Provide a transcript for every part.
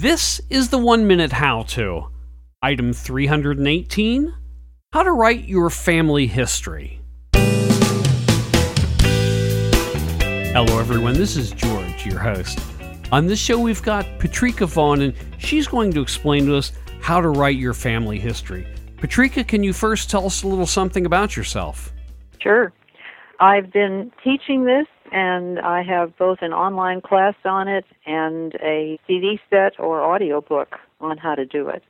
This is the one minute how to. Item 318 How to Write Your Family History. Hello, everyone. This is George, your host. On this show, we've got Patrika Vaughn, and she's going to explain to us how to write your family history. Patrika, can you first tell us a little something about yourself? Sure. I've been teaching this, and I have both an online class on it and a CD set or audio book on how to do it.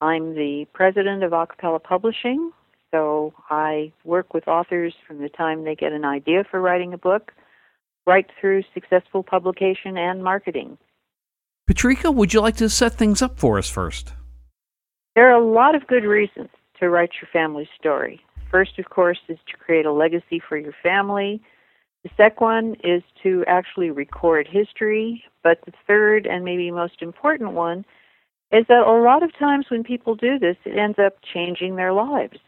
I'm the president of Acapella Publishing, so I work with authors from the time they get an idea for writing a book right through successful publication and marketing. Patrika, would you like to set things up for us first? There are a lot of good reasons to write your family story. First, of course, is to create a legacy for your family. The second one is to actually record history. But the third and maybe most important one is that a lot of times when people do this, it ends up changing their lives.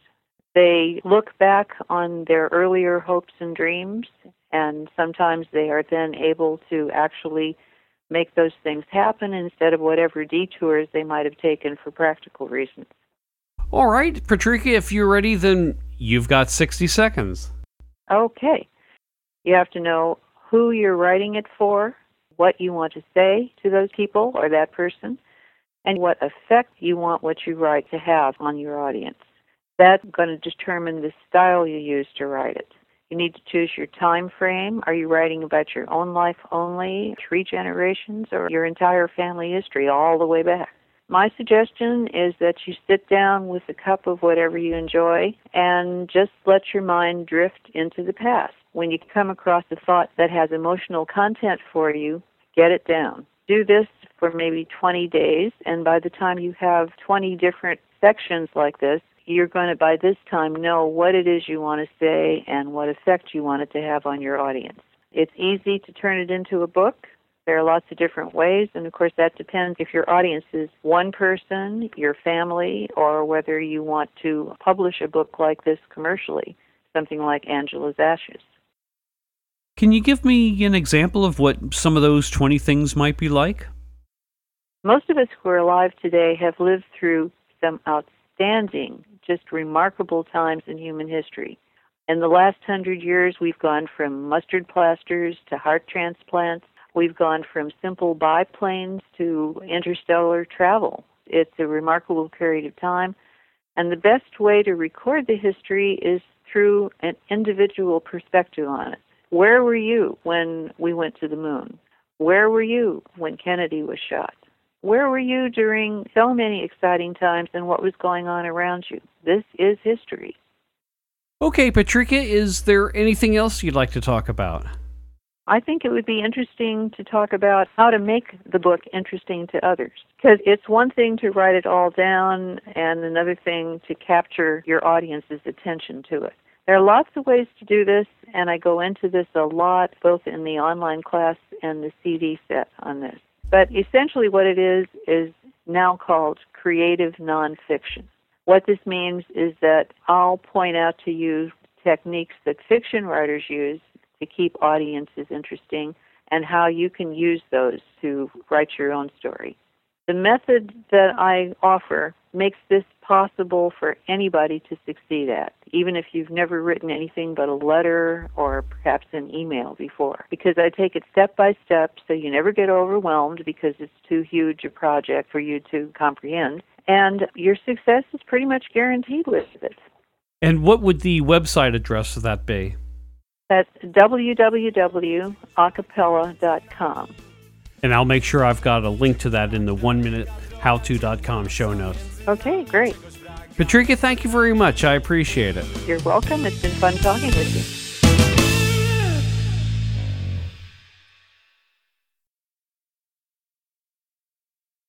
They look back on their earlier hopes and dreams, and sometimes they are then able to actually make those things happen instead of whatever detours they might have taken for practical reasons. All right, Patricia, if you're ready, then you've got 60 seconds. Okay. You have to know who you're writing it for, what you want to say to those people or that person, and what effect you want what you write to have on your audience. That's going to determine the style you use to write it. You need to choose your time frame. Are you writing about your own life only, three generations, or your entire family history all the way back? My suggestion is that you sit down with a cup of whatever you enjoy and just let your mind drift into the past. When you come across a thought that has emotional content for you, get it down. Do this for maybe 20 days, and by the time you have 20 different sections like this, you're going to by this time know what it is you want to say and what effect you want it to have on your audience. It's easy to turn it into a book. There are lots of different ways, and of course, that depends if your audience is one person, your family, or whether you want to publish a book like this commercially, something like Angela's Ashes. Can you give me an example of what some of those 20 things might be like? Most of us who are alive today have lived through some outstanding just remarkable times in human history. In the last hundred years, we've gone from mustard plasters to heart transplants. We've gone from simple biplanes to interstellar travel. It's a remarkable period of time. And the best way to record the history is through an individual perspective on it. Where were you when we went to the moon? Where were you when Kennedy was shot? Where were you during so many exciting times and what was going on around you? This is history. Okay, Patrika, is there anything else you'd like to talk about? I think it would be interesting to talk about how to make the book interesting to others. Because it's one thing to write it all down and another thing to capture your audience's attention to it. There are lots of ways to do this, and I go into this a lot both in the online class and the CD set on this. But essentially, what it is is now called creative nonfiction. What this means is that I'll point out to you techniques that fiction writers use to keep audiences interesting and how you can use those to write your own story. The method that I offer makes this possible for anybody to succeed at, even if you've never written anything but a letter or perhaps an email before. Because I take it step by step so you never get overwhelmed because it's too huge a project for you to comprehend. And your success is pretty much guaranteed with it. And what would the website address of that be? That's www.acapella.com. And I'll make sure I've got a link to that in the one minute howto.com show notes. Okay, great. Patrika, thank you very much. I appreciate it. You're welcome. It's been fun talking with you.